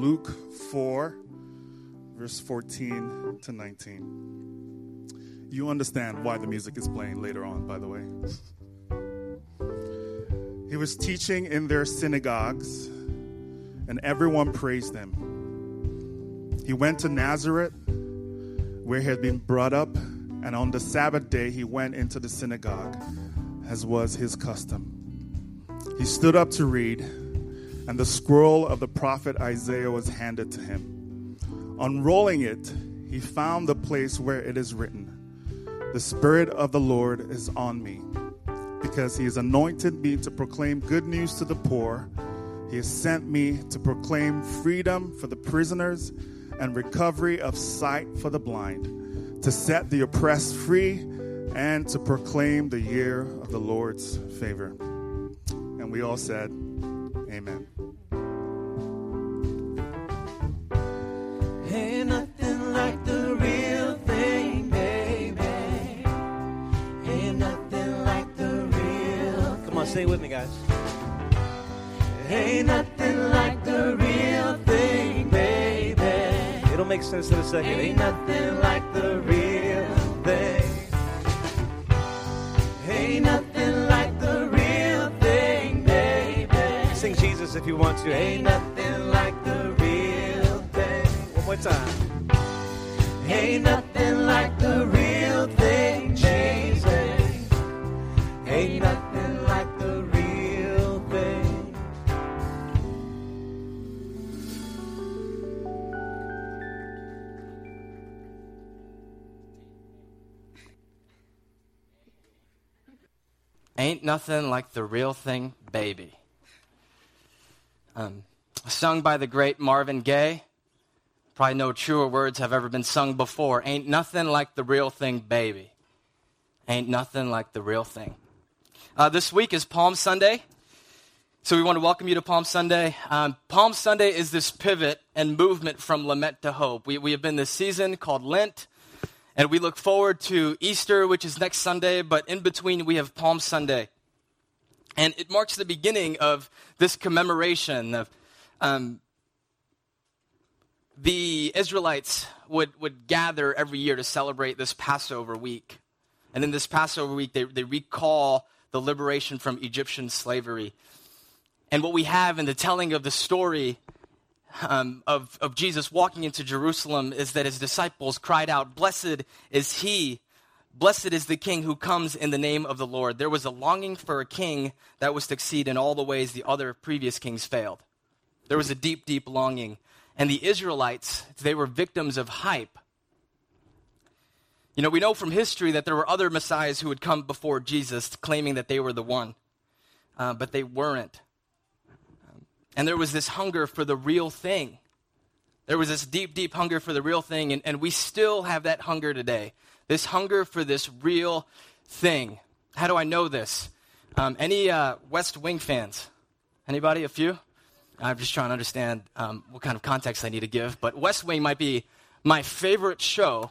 Luke 4, verse 14 to 19. You understand why the music is playing later on, by the way. He was teaching in their synagogues, and everyone praised him. He went to Nazareth, where he had been brought up, and on the Sabbath day he went into the synagogue, as was his custom. He stood up to read and the scroll of the prophet Isaiah was handed to him. Unrolling it, he found the place where it is written The Spirit of the Lord is on me, because he has anointed me to proclaim good news to the poor. He has sent me to proclaim freedom for the prisoners and recovery of sight for the blind, to set the oppressed free, and to proclaim the year of the Lord's favor. And we all said, say it with me, guys. Ain't nothing like the real thing, baby. It'll make sense in a second. Ain't nothing like the real thing. Ain't nothing like the real thing, baby. Sing Jesus if you want to. Ain't nothing like the real thing. One more time. Ain't nothing nothing like the real thing, baby. Um, sung by the great Marvin Gaye. Probably no truer words have ever been sung before. Ain't nothing like the real thing, baby. Ain't nothing like the real thing. Uh, this week is Palm Sunday. So we want to welcome you to Palm Sunday. Um, Palm Sunday is this pivot and movement from lament to hope. We, we have been this season called Lent, and we look forward to Easter, which is next Sunday, but in between we have Palm Sunday. And it marks the beginning of this commemoration of um, the Israelites would, would gather every year to celebrate this Passover week. And in this Passover week, they, they recall the liberation from Egyptian slavery. And what we have in the telling of the story um, of, of Jesus walking into Jerusalem is that his disciples cried out, Blessed is he, blessed is the king who comes in the name of the Lord. There was a longing for a king that would succeed in all the ways the other previous kings failed. There was a deep, deep longing. And the Israelites, they were victims of hype. You know, we know from history that there were other messiahs who had come before Jesus claiming that they were the one, uh, but they weren't. And there was this hunger for the real thing. There was this deep, deep hunger for the real thing, and, and we still have that hunger today. This hunger for this real thing. How do I know this? Um, any uh, West Wing fans? Anybody? A few? I'm just trying to understand um, what kind of context I need to give. But West Wing might be my favorite show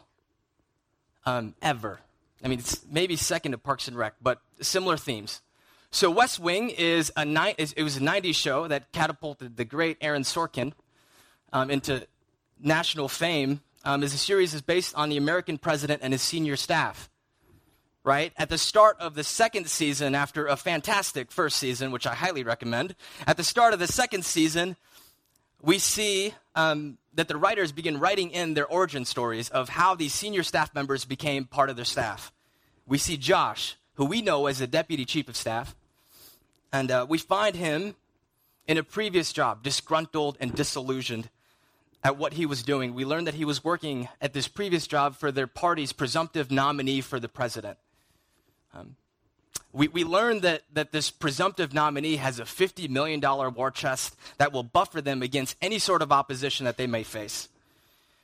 um, ever. I mean, it's maybe second to Parks and Rec, but similar themes. So West Wing is a ni- it was a 90s show that catapulted the great Aaron Sorkin um, into national fame. Um, is a series is based on the American president and his senior staff. Right at the start of the second season, after a fantastic first season, which I highly recommend, at the start of the second season, we see um, that the writers begin writing in their origin stories of how these senior staff members became part of their staff. We see Josh, who we know as the deputy chief of staff, and uh, we find him in a previous job, disgruntled and disillusioned at what he was doing. We learned that he was working at this previous job for their party's presumptive nominee for the president. Um, we, we learned that, that this presumptive nominee has a $50 million war chest that will buffer them against any sort of opposition that they may face.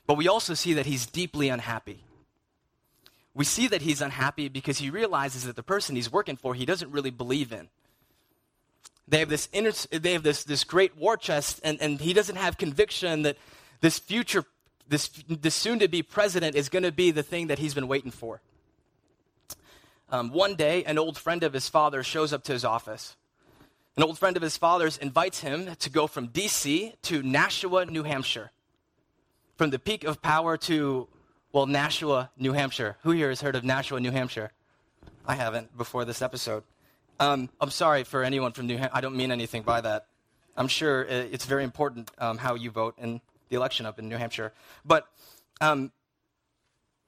But we also see that he's deeply unhappy. We see that he's unhappy because he realizes that the person he's working for, he doesn't really believe in. They have this, inner, they have this, this great war chest, and, and he doesn't have conviction that this future, this, this soon to be president is going to be the thing that he's been waiting for. Um, one day, an old friend of his father shows up to his office. An old friend of his father's invites him to go from D.C. to Nashua, New Hampshire. From the peak of power to, well, Nashua, New Hampshire. Who here has heard of Nashua, New Hampshire? I haven't before this episode. Um, I'm sorry for anyone from New Hampshire. I don't mean anything by that. I'm sure it's very important um, how you vote in the election up in New Hampshire. But um,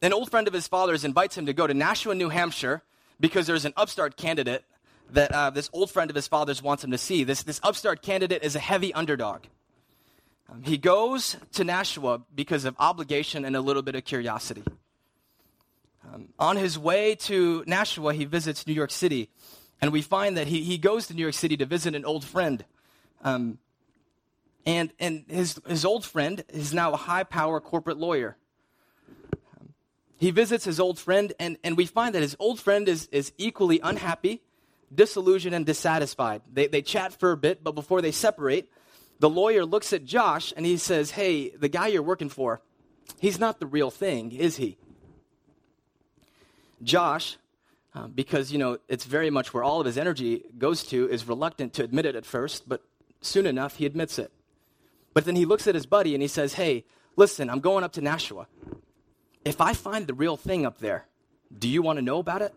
an old friend of his father's invites him to go to Nashua, New Hampshire, because there's an upstart candidate that uh, this old friend of his father's wants him to see. This, this upstart candidate is a heavy underdog. Um, he goes to Nashua because of obligation and a little bit of curiosity. Um, on his way to Nashua, he visits New York City, and we find that he, he goes to New York City to visit an old friend. Um, and and his, his old friend is now a high power corporate lawyer. He visits his old friend, and, and we find that his old friend is, is equally unhappy, disillusioned, and dissatisfied. They, they chat for a bit, but before they separate, the lawyer looks at Josh and he says, Hey, the guy you're working for, he's not the real thing, is he? Josh, uh, because, you know, it's very much where all of his energy goes to, is reluctant to admit it at first, but soon enough he admits it. But then he looks at his buddy and he says, Hey, listen, I'm going up to Nashua. If I find the real thing up there, do you want to know about it?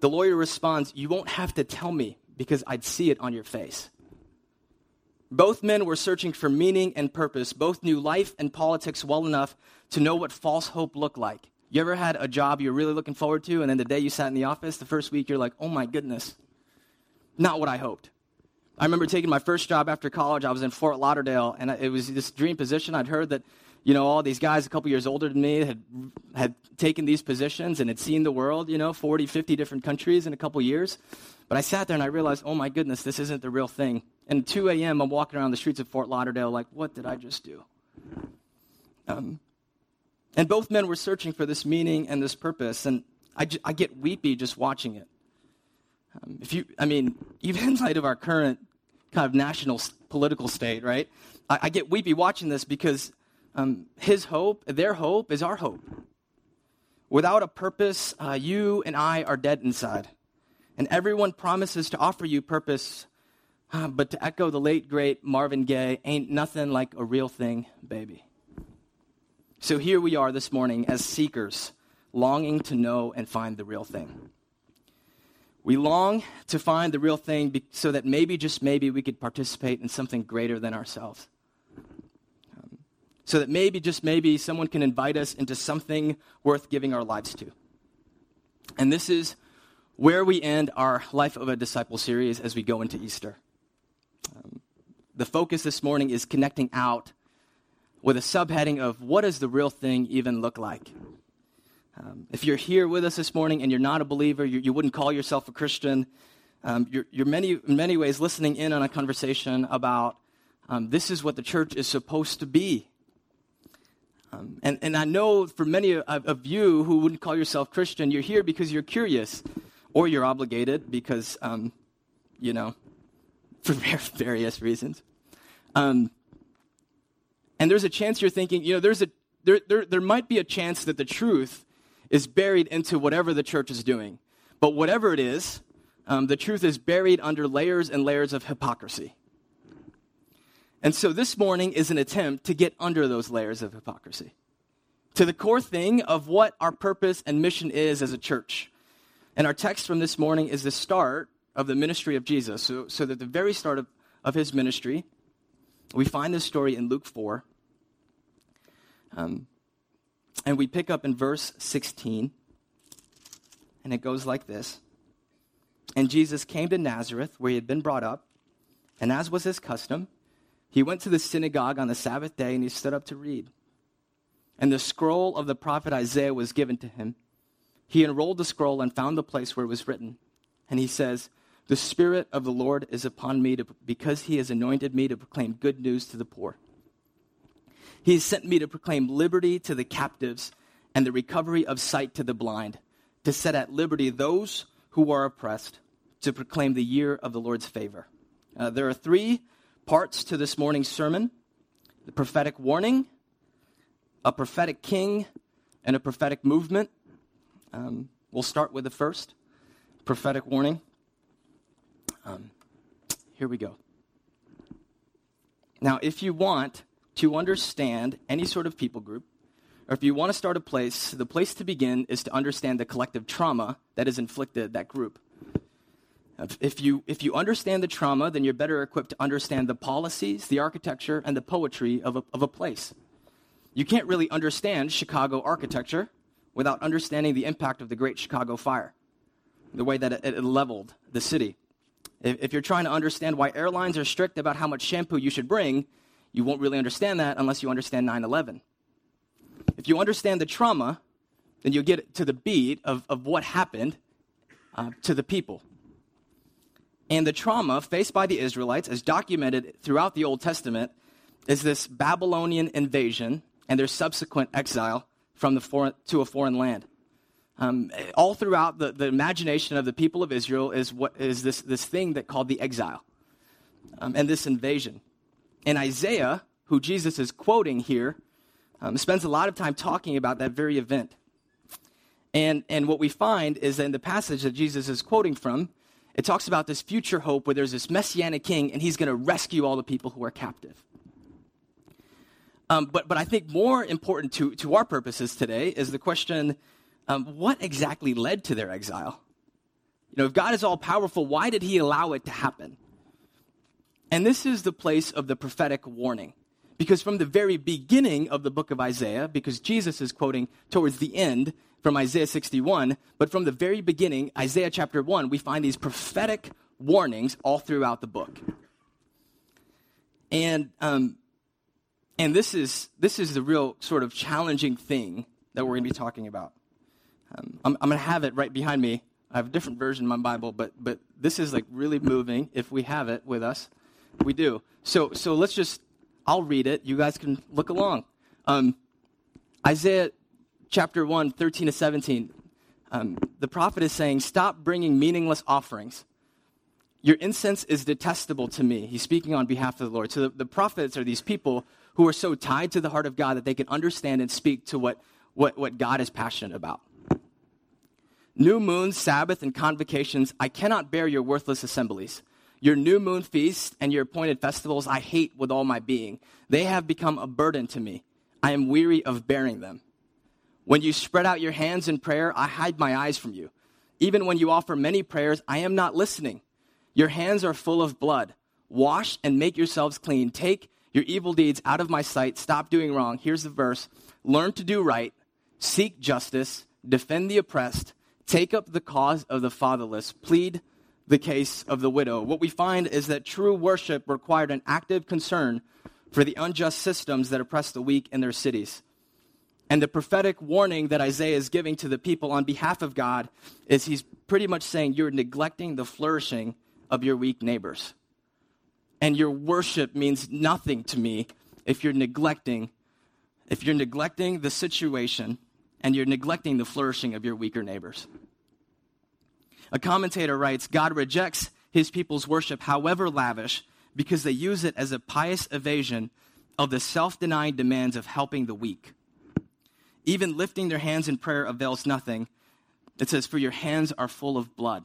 The lawyer responds, You won't have to tell me because I'd see it on your face. Both men were searching for meaning and purpose. Both knew life and politics well enough to know what false hope looked like. You ever had a job you're really looking forward to, and then the day you sat in the office, the first week, you're like, oh my goodness, not what I hoped. I remember taking my first job after college. I was in Fort Lauderdale, and it was this dream position. I'd heard that, you know, all these guys a couple years older than me had, had taken these positions and had seen the world, you know, 40, 50 different countries in a couple years. But I sat there and I realized, oh my goodness, this isn't the real thing. And 2 a.m., I'm walking around the streets of Fort Lauderdale like, what did I just do? Um, and both men were searching for this meaning and this purpose. And I, I get weepy just watching it. Um, if you, I mean, even in light of our current kind of national political state, right? I, I get weepy watching this because um, his hope, their hope, is our hope. Without a purpose, uh, you and I are dead inside. And everyone promises to offer you purpose uh, but to echo the late, great Marvin Gaye, ain't nothing like a real thing, baby. So here we are this morning as seekers, longing to know and find the real thing. We long to find the real thing so that maybe, just maybe, we could participate in something greater than ourselves. Um, so that maybe, just maybe, someone can invite us into something worth giving our lives to. And this is where we end our Life of a Disciple series as we go into Easter. Um, the focus this morning is connecting out with a subheading of what does the real thing even look like? Um, if you're here with us this morning and you're not a believer, you, you wouldn't call yourself a Christian, um, you're, you're many, in many ways listening in on a conversation about um, this is what the church is supposed to be. Um, and, and I know for many of, of, you who wouldn't call yourself Christian, you're here because you're curious or you're obligated because, um, you know, for various reasons. Um, and there's a chance you're thinking, you know, there's a, there, there, there might be a chance that the truth is buried into whatever the church is doing. But whatever it is, um, the truth is buried under layers and layers of hypocrisy. And so this morning is an attempt to get under those layers of hypocrisy, to the core thing of what our purpose and mission is as a church. And our text from this morning is the start of the ministry of Jesus. So, so that the very start of, of his ministry, we find this story in Luke 4. Um, and we pick up in verse 16. And it goes like this And Jesus came to Nazareth, where he had been brought up. And as was his custom, he went to the synagogue on the Sabbath day and he stood up to read. And the scroll of the prophet Isaiah was given to him. He unrolled the scroll and found the place where it was written. And he says, the Spirit of the Lord is upon me to, because he has anointed me to proclaim good news to the poor. He has sent me to proclaim liberty to the captives and the recovery of sight to the blind, to set at liberty those who are oppressed, to proclaim the year of the Lord's favor. Uh, there are three parts to this morning's sermon the prophetic warning, a prophetic king, and a prophetic movement. Um, we'll start with the first prophetic warning. Um, Here we go. Now, if you want to understand any sort of people group, or if you want to start a place, the place to begin is to understand the collective trauma that has inflicted that group. If you, if you understand the trauma, then you're better equipped to understand the policies, the architecture, and the poetry of a, of a place. You can't really understand Chicago architecture without understanding the impact of the Great Chicago Fire, the way that it, it leveled the city. If, if you're trying to understand why airlines are strict about how much shampoo you should bring, you won't really understand that unless you understand 9 11. If you understand the trauma, then you'll get to the beat of, of what happened uh, to the people. And the trauma faced by the Israelites, as documented throughout the Old Testament, is this Babylonian invasion and their subsequent exile from the foreign, to a foreign land. Um, all throughout the, the imagination of the people of Israel is what is this, this thing that called the exile um, and this invasion. And Isaiah, who Jesus is quoting here, um, spends a lot of time talking about that very event. And, and what we find is that in the passage that Jesus is quoting from, it talks about this future hope where there's this messianic king and he's going to rescue all the people who are captive. Um, but, but I think more important to, to our purposes today is the question um, what exactly led to their exile? You know, if God is all powerful, why did he allow it to happen? And this is the place of the prophetic warning. Because from the very beginning of the book of Isaiah, because Jesus is quoting towards the end from Isaiah 61, but from the very beginning, Isaiah chapter 1, we find these prophetic warnings all throughout the book. And, um, and this, is, this is the real sort of challenging thing that we're going to be talking about. Um, I'm, I'm going to have it right behind me. I have a different version of my Bible, but, but this is like really moving if we have it with us. We do. So, so let's just, I'll read it. You guys can look along. Um, Isaiah chapter 1, 13 to 17. Um, the prophet is saying, Stop bringing meaningless offerings. Your incense is detestable to me. He's speaking on behalf of the Lord. So the, the prophets are these people who are so tied to the heart of God that they can understand and speak to what, what, what God is passionate about. New moons, Sabbath, and convocations, I cannot bear your worthless assemblies. Your new moon feasts and your appointed festivals I hate with all my being. They have become a burden to me. I am weary of bearing them. When you spread out your hands in prayer, I hide my eyes from you. Even when you offer many prayers, I am not listening. Your hands are full of blood. Wash and make yourselves clean. Take your evil deeds out of my sight. Stop doing wrong. Here's the verse Learn to do right, seek justice, defend the oppressed, take up the cause of the fatherless, plead the case of the widow. What we find is that true worship required an active concern for the unjust systems that oppress the weak in their cities. And the prophetic warning that Isaiah is giving to the people on behalf of God is he's pretty much saying you're neglecting the flourishing of your weak neighbors. And your worship means nothing to me if you're neglecting if you're neglecting the situation and you're neglecting the flourishing of your weaker neighbors. A commentator writes God rejects his people's worship, however lavish, because they use it as a pious evasion of the self denying demands of helping the weak. Even lifting their hands in prayer avails nothing. It says, For your hands are full of blood.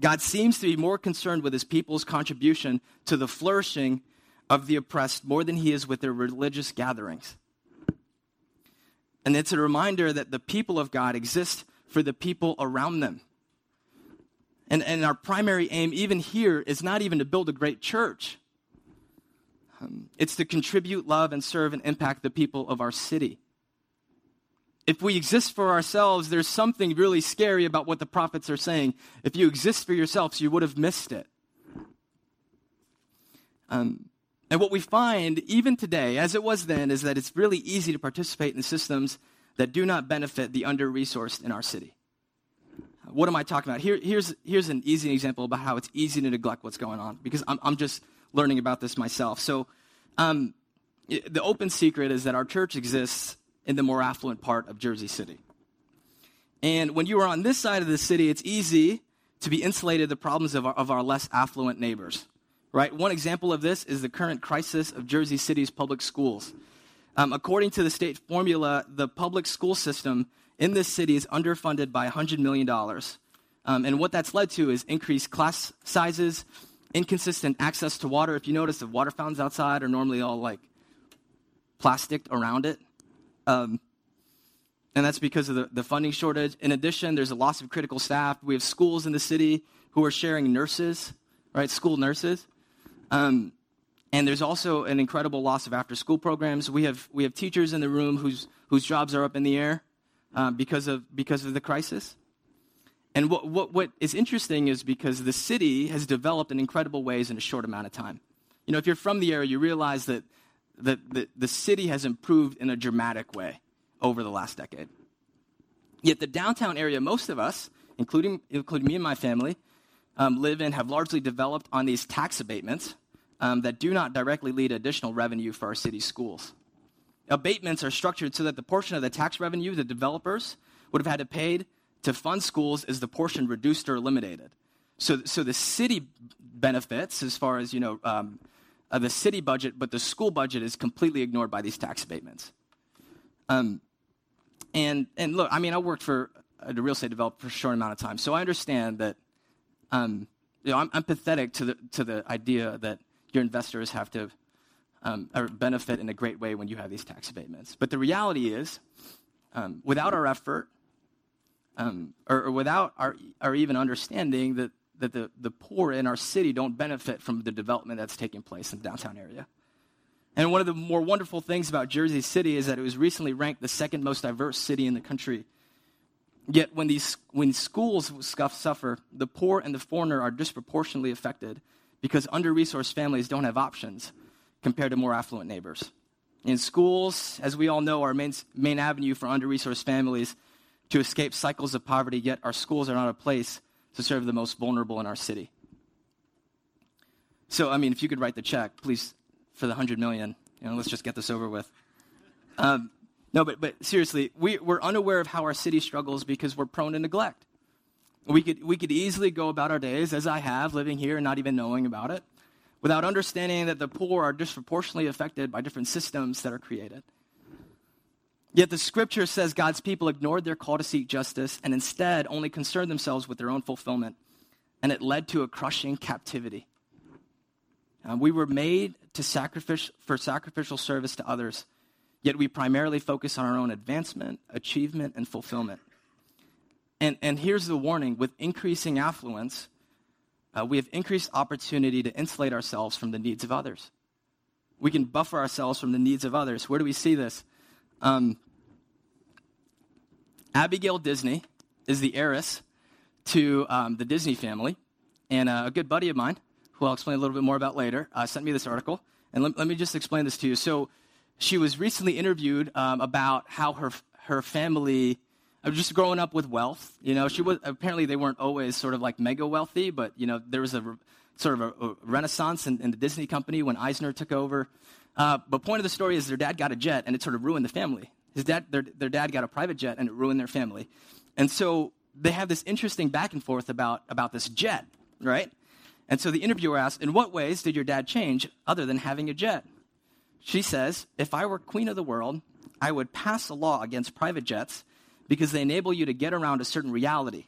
God seems to be more concerned with his people's contribution to the flourishing of the oppressed more than he is with their religious gatherings. And it's a reminder that the people of God exist for the people around them. And, and our primary aim, even here, is not even to build a great church. Um, it's to contribute, love, and serve and impact the people of our city. If we exist for ourselves, there's something really scary about what the prophets are saying. If you exist for yourselves, you would have missed it. Um, and what we find, even today, as it was then, is that it's really easy to participate in systems that do not benefit the under resourced in our city. What am I talking about? Here, here's, here's an easy example about how it's easy to neglect what's going on because I'm, I'm just learning about this myself. So, um, the open secret is that our church exists in the more affluent part of Jersey City. And when you are on this side of the city, it's easy to be insulated the problems of our, of our less affluent neighbors. Right? One example of this is the current crisis of Jersey City's public schools. Um, according to the state formula, the public school system in this city is underfunded by $100 million. Um, and what that's led to is increased class sizes, inconsistent access to water. If you notice, the water fountains outside are normally all like plastic around it. Um, and that's because of the, the funding shortage. In addition, there's a loss of critical staff. We have schools in the city who are sharing nurses, right? School nurses. Um, and there's also an incredible loss of after school programs. We have, we have teachers in the room whose, whose jobs are up in the air uh, because, of, because of the crisis. And what, what, what is interesting is because the city has developed in incredible ways in a short amount of time. You know, if you're from the area, you realize that the, the, the city has improved in a dramatic way over the last decade. Yet the downtown area, most of us, including, including me and my family, um, live in have largely developed on these tax abatements um, that do not directly lead to additional revenue for our city schools. Abatements are structured so that the portion of the tax revenue the developers would have had to pay to fund schools is the portion reduced or eliminated. So, so the city benefits as far as, you know, um, uh, the city budget, but the school budget is completely ignored by these tax abatements. Um, and, and look, I mean, I worked for a real estate developer for a short amount of time, so I understand that, um, you know, I'm, I'm pathetic to the, to the idea that your investors have to um, benefit in a great way when you have these tax abatements. But the reality is, um, without our effort, um, or, or, without our, our even understanding that, that the, the poor in our city don't benefit from the development that's taking place in the downtown area. And one of the more wonderful things about Jersey City is that it was recently ranked the second most diverse city in the country. Yet when, these, when schools suffer, the poor and the foreigner are disproportionately affected because under resourced families don't have options compared to more affluent neighbors. In schools, as we all know, our main, main avenue for under resourced families to escape cycles of poverty, yet our schools are not a place to serve the most vulnerable in our city. So, I mean, if you could write the check, please, for the 100 million, you know, let's just get this over with. Um, no, but, but seriously, we, we're unaware of how our city struggles because we're prone to neglect. We could, we could easily go about our days, as I have, living here and not even knowing about it, without understanding that the poor are disproportionately affected by different systems that are created. Yet the scripture says God's people ignored their call to seek justice and instead only concerned themselves with their own fulfillment, and it led to a crushing captivity. Uh, we were made to sacrifice, for sacrificial service to others, yet we primarily focus on our own advancement, achievement, and fulfillment. And, and here's the warning with increasing affluence, uh, we have increased opportunity to insulate ourselves from the needs of others. We can buffer ourselves from the needs of others. Where do we see this? Um, Abigail Disney is the heiress to um, the Disney family. And uh, a good buddy of mine, who I'll explain a little bit more about later, uh, sent me this article. And let, let, me just explain this to you. So, she was recently interviewed um, about how her, her family just growing up with wealth. You know, she was apparently they weren't always sort of like mega wealthy, but you know there was a sort of a, a renaissance in, in, the Disney company when Eisner took over. Uh, but point of the story is their dad got a jet and it sort of ruined the family. His dad, their, their dad got a private jet and it ruined their family. And so they have this interesting back and forth about, about this jet, right? And so the interviewer asked, In what ways did your dad change other than having a jet? She says, If I were queen of the world, I would pass a law against private jets because they enable you to get around a certain reality.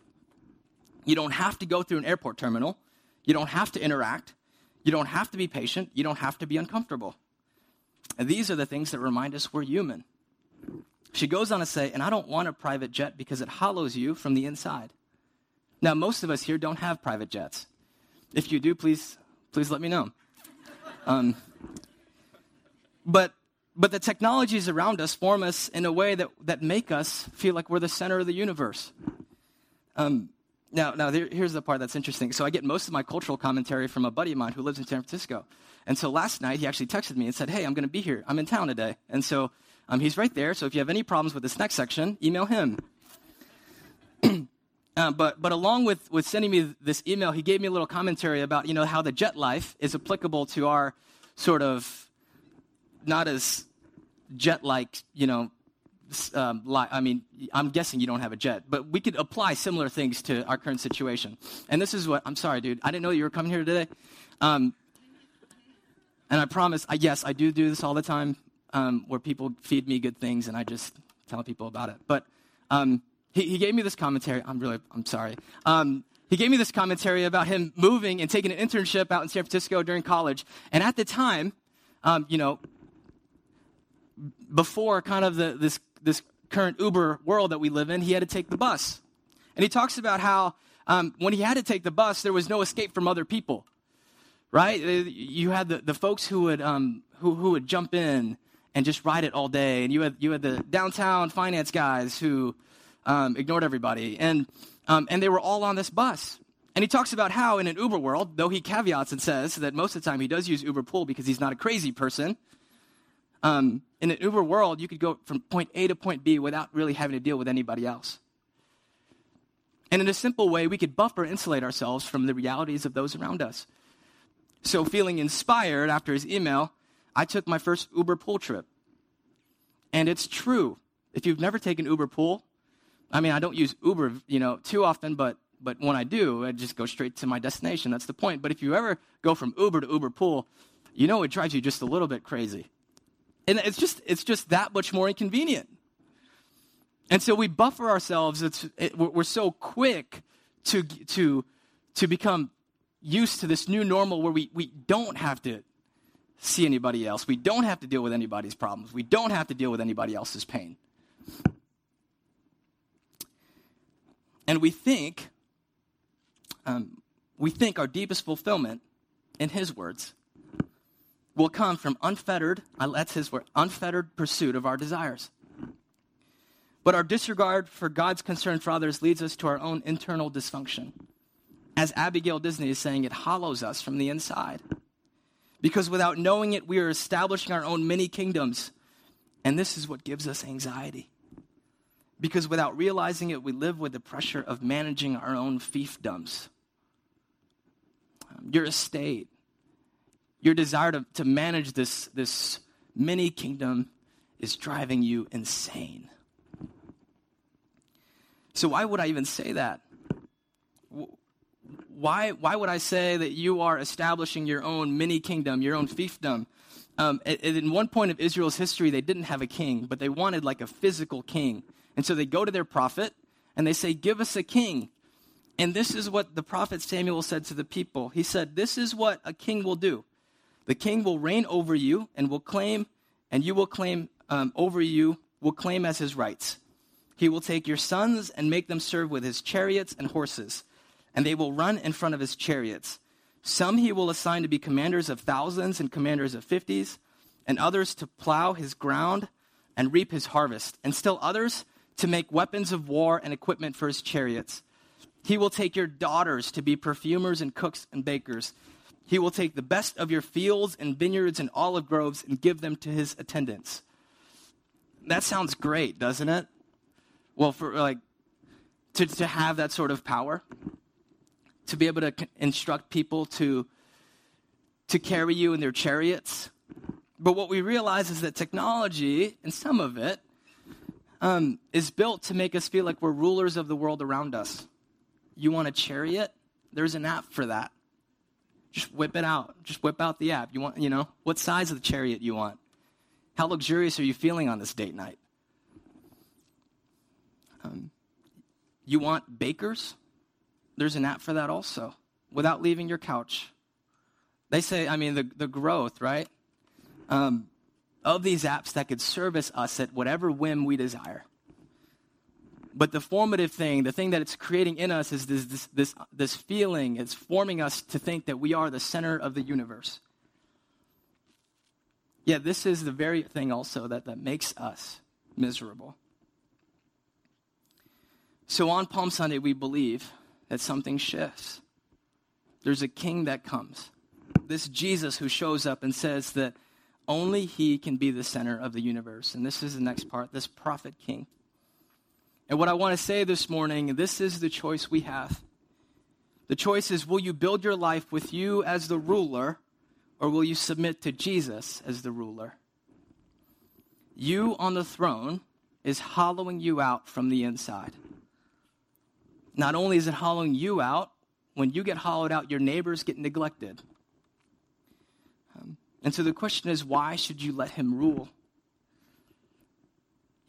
You don't have to go through an airport terminal. You don't have to interact. You don't have to be patient. You don't have to be uncomfortable. And these are the things that remind us we're human. She goes on to say, and I don't want a private jet because it hollows you from the inside. Now, most of us here don't have private jets. If you do, please, please let me know. Um, but but the technologies around us form us in a way that, that make us feel like we're the center of the universe. Um, now, now there, here's the part that's interesting. So I get most of my cultural commentary from a buddy of mine who lives in San Francisco. And so last night he actually texted me and said, "Hey, I'm going to be here. I'm in town today." And so um, he's right there. So if you have any problems with this next section, email him. uh, but but along with with sending me this email, he gave me a little commentary about you know how the jet life is applicable to our sort of not as jet like, you know, um, li- I mean, I'm guessing you don't have a jet, but we could apply similar things to our current situation. And this is what I'm sorry, dude. I didn't know you were coming here today. Um, and I promise, I, yes, I do do this all the time, um, where people feed me good things, and I just tell people about it. But um, he, he, gave me this commentary. I'm really, I'm sorry. Um, he gave me this commentary about him moving and taking an internship out in San Francisco during college. And at the time, um, you know, before kind of the, this, this current Uber world that we live in, he had to take the bus. And he talks about how um, when he had to take the bus, there was no escape from other people, right? Uh, you had the, the folks who would, um, who, who would jump in and just ride it all day. And you had, you had the downtown finance guys who um, ignored everybody. And, um, and they were all on this bus. And he talks about how in an Uber world, though he caveats and says that most of the time he does use Uber Pool because he's not a crazy person, um, in an Uber world, you could go from point A to point B without really having to deal with anybody else. And in a simple way, we could buffer insulate ourselves from the realities of those around us. So, feeling inspired after his email, I took my first Uber pool trip. And it's true. If you've never taken Uber pool, I mean, I don't use Uber, you know, too often, but but when I do, I just go straight to my destination. That's the point. But if you ever go from Uber to Uber pool, you know it drives you just a little bit crazy. And it's just, it's just that much more inconvenient. And so we buffer ourselves. It's, it, we're so quick to, to, to become used to this new normal where we, we don't have to see anybody else. We don't have to deal with anybody's problems. We don't have to deal with anybody else's pain. And we think, um, we think our deepest fulfillment, in his words, will come from unfettered, that's his word, unfettered pursuit of our desires. But our disregard for God's concern for others leads us to our own internal dysfunction. As Abigail Disney is saying, it hollows us from the inside. Because without knowing it, we are establishing our own mini kingdoms. And this is what gives us anxiety. Because without realizing it, we live with the pressure of managing our own fiefdoms. Um, your estate, your desire to, to manage this, this mini kingdom is driving you insane. So, why would I even say that? Why, why would I say that you are establishing your own mini kingdom, your own fiefdom? Um, in one point of Israel's history, they didn't have a king, but they wanted like a physical king. And so they go to their prophet and they say, Give us a king. And this is what the prophet Samuel said to the people. He said, This is what a king will do. The king will reign over you and will claim, and you will claim um, over you, will claim as his rights. He will take your sons and make them serve with his chariots and horses, and they will run in front of his chariots. Some he will assign to be commanders of thousands and commanders of fifties, and others to plow his ground and reap his harvest, and still others to make weapons of war and equipment for his chariots. He will take your daughters to be perfumers and cooks and bakers he will take the best of your fields and vineyards and olive groves and give them to his attendants. That sounds great, doesn't it? Well, for like to, to have that sort of power, to be able to instruct people to to carry you in their chariots. But what we realize is that technology, and some of it, um, is built to make us feel like we're rulers of the world around us. You want a chariot? There's an app for that. Just whip it out. Just whip out the app. You want, you know, what size of the chariot you want? How luxurious are you feeling on this date night? Um, you want bakers? There's an app for that also, without leaving your couch. They say, I mean, the, the growth, right? Um, of these apps that could service us at whatever whim we desire. But the formative thing, the thing that it's creating in us is this, this, this, this feeling. It's forming us to think that we are the center of the universe. Yeah, this is the very thing also that, that makes us miserable. So on Palm Sunday, we believe that something shifts. There's a king that comes. This Jesus who shows up and says that only he can be the center of the universe. And this is the next part this prophet king. And what I want to say this morning, this is the choice we have. The choice is will you build your life with you as the ruler, or will you submit to Jesus as the ruler? You on the throne is hollowing you out from the inside. Not only is it hollowing you out, when you get hollowed out, your neighbors get neglected. Um, and so the question is why should you let him rule?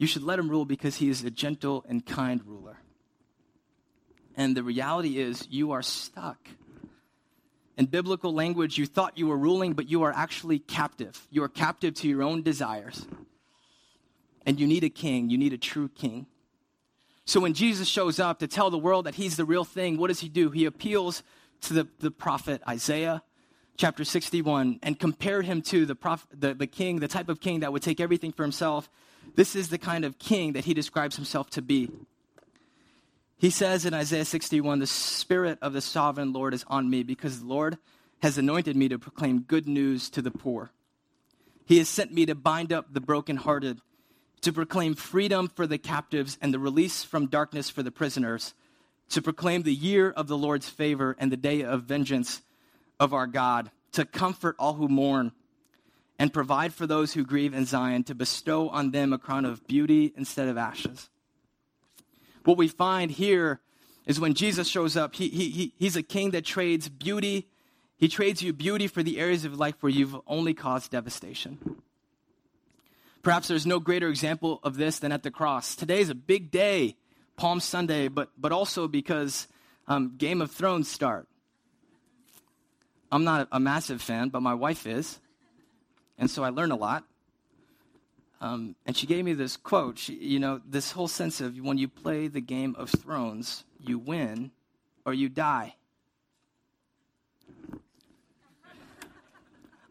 You should let him rule because he is a gentle and kind ruler. And the reality is, you are stuck. In biblical language, you thought you were ruling, but you are actually captive. You are captive to your own desires. And you need a king, you need a true king. So when Jesus shows up to tell the world that he's the real thing, what does he do? He appeals to the, the prophet Isaiah, chapter 61, and compared him to the, prophet, the, the king, the type of king that would take everything for himself. This is the kind of king that he describes himself to be. He says in Isaiah 61, The Spirit of the sovereign Lord is on me because the Lord has anointed me to proclaim good news to the poor. He has sent me to bind up the brokenhearted, to proclaim freedom for the captives and the release from darkness for the prisoners, to proclaim the year of the Lord's favor and the day of vengeance of our God, to comfort all who mourn and provide for those who grieve in Zion, to bestow on them a crown of beauty instead of ashes what we find here is when Jesus shows up, he, he, he, he's a king that trades beauty. He trades you beauty for the areas of life where you've only caused devastation. Perhaps there's no greater example of this than at the cross. Today is a big day, Palm Sunday, but, but also because um, Game of Thrones start. I'm not a massive fan, but my wife is. And so I learned a lot. Um, and she gave me this quote. She, you know, this whole sense of when you play the game of thrones, you win or you die.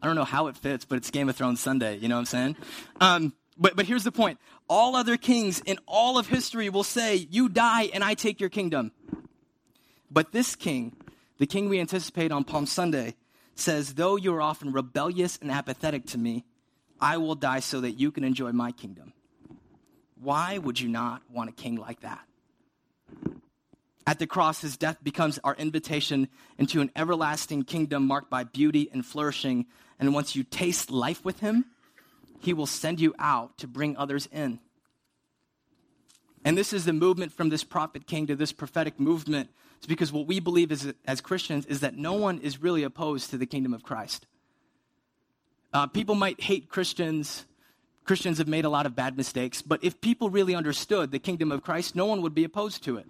I don't know how it fits, but it's Game of Thrones Sunday. You know what I'm saying? Um, but, but here's the point all other kings in all of history will say, You die and I take your kingdom. But this king, the king we anticipate on Palm Sunday, says, Though you are often rebellious and apathetic to me, I will die so that you can enjoy my kingdom. Why would you not want a king like that? At the cross, his death becomes our invitation into an everlasting kingdom marked by beauty and flourishing. And once you taste life with him, he will send you out to bring others in. And this is the movement from this prophet king to this prophetic movement. It's because what we believe as, as Christians is that no one is really opposed to the kingdom of Christ. Uh, people might hate Christians. Christians have made a lot of bad mistakes, but if people really understood the kingdom of Christ, no one would be opposed to it.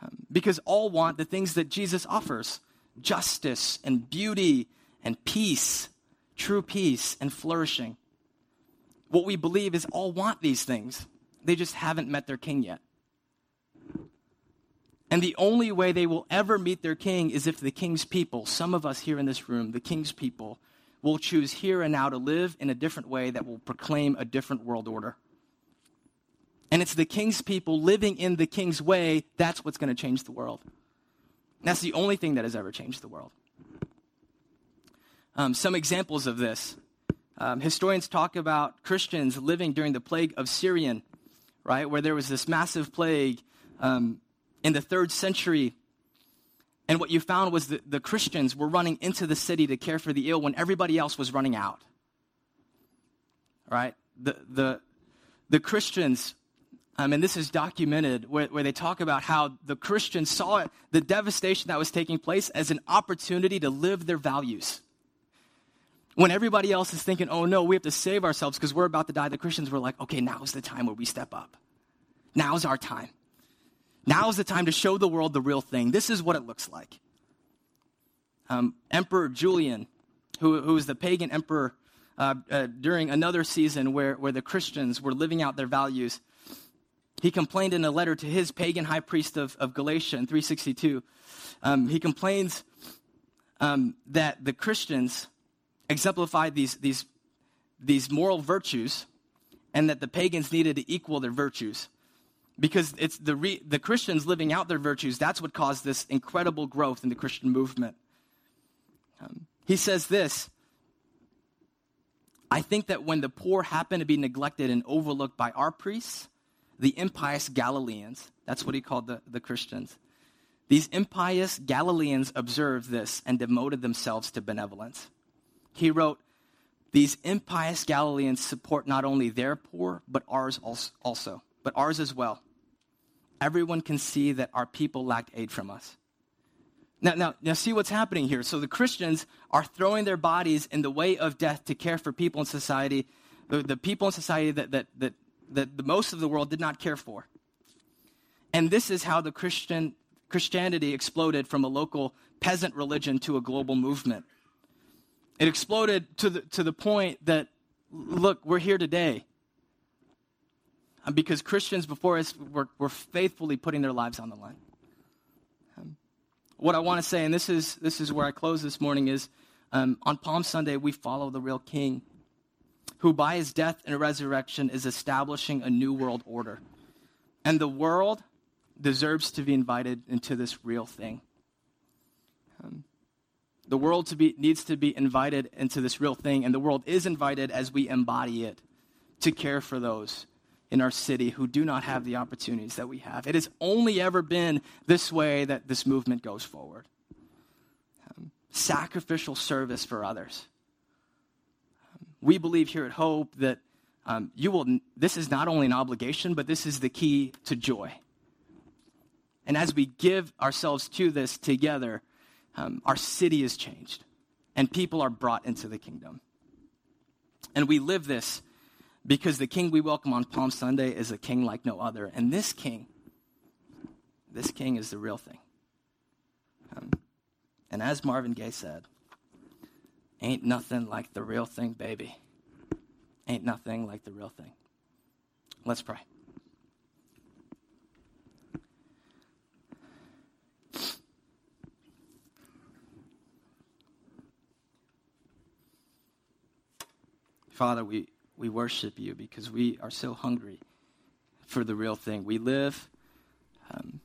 Um, because all want the things that Jesus offers justice and beauty and peace, true peace and flourishing. What we believe is all want these things, they just haven't met their king yet. And the only way they will ever meet their king is if the king's people, some of us here in this room, the king's people, will choose here and now to live in a different way that will proclaim a different world order. And it's the king's people living in the king's way that's what's going to change the world. And that's the only thing that has ever changed the world. Um, some examples of this. Um, historians talk about Christians living during the plague of Cyprian, right, where there was this massive plague um, in the third century and what you found was that the Christians were running into the city to care for the ill when everybody else was running out. Right? The, the, the Christians, um, and this is documented, where, where they talk about how the Christians saw it, the devastation that was taking place as an opportunity to live their values. When everybody else is thinking, oh no, we have to save ourselves because we're about to die, the Christians were like, okay, now's the time where we step up. Now's our time. Now is the time to show the world the real thing. This is what it looks like. Um, emperor Julian, who, who was the pagan emperor uh, uh, during another season where, where the Christians were living out their values, he complained in a letter to his pagan high priest of, of Galatia in 362. Um, he complains um, that the Christians exemplified these, these, these moral virtues and that the pagans needed to equal their virtues because it's the, re, the Christians living out their virtues. That's what caused this incredible growth in the Christian movement. Um, he says this I think that when the poor happen to be neglected and overlooked by our priests, the impious Galileans, that's what he called the, the Christians, these impious Galileans observed this and demoted themselves to benevolence. He wrote, These impious Galileans support not only their poor, but ours also, but ours as well everyone can see that our people lacked aid from us. Now, now, now, see what's happening here. So the Christians are throwing their bodies in the way of death to care for people in society, the, the people in society that, that, that, that the most of the world did not care for. And this is how the Christian Christianity exploded from a local peasant religion to a global movement. It exploded to the, to the point that, look, we're here today uh, because Christians before us were, were faithfully putting their lives on the line. Um, what I want to say, and this is, this is where I close this morning, is um, on Palm Sunday, we follow the real King who by his death and resurrection is establishing a new world order. And the world deserves to be invited into this real thing. Um, the world to be, needs to be invited into this real thing, and the world is invited as we embody it to care for those in our city who do not have the opportunities that we have. It has only ever been this way that this movement goes forward um, sacrificial service for others. Um, we believe here at Hope that um, you will, this is not only an obligation, but this is the key to joy. And as we give ourselves to this together, um, our city is changed and people are brought into the kingdom. And we live this because the king we welcome on Palm Sunday is a king like no other. And this king, this king is the real thing. Um, and as Marvin Gaye said, ain't nothing like the real thing, baby. Ain't nothing like the real thing. Let's pray. Father, we, we worship you because we are so hungry for the real thing. We live um,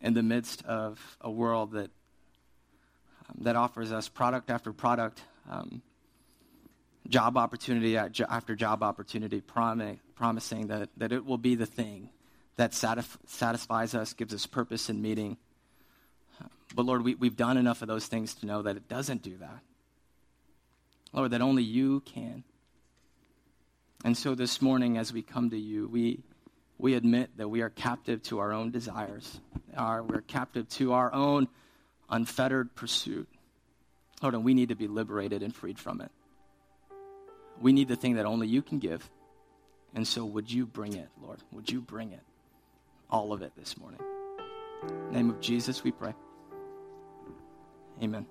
in the midst of a world that, um, that offers us product after product, um, job opportunity after job opportunity, promi- promising that, that it will be the thing that satisf- satisfies us, gives us purpose and meaning. But Lord, we, we've done enough of those things to know that it doesn't do that. Lord, that only you can. And so this morning, as we come to you, we, we admit that we are captive to our own desires, our, we're captive to our own unfettered pursuit. Lord, and we need to be liberated and freed from it. We need the thing that only you can give. And so, would you bring it, Lord? Would you bring it? All of it this morning. name of Jesus, we pray. Amen.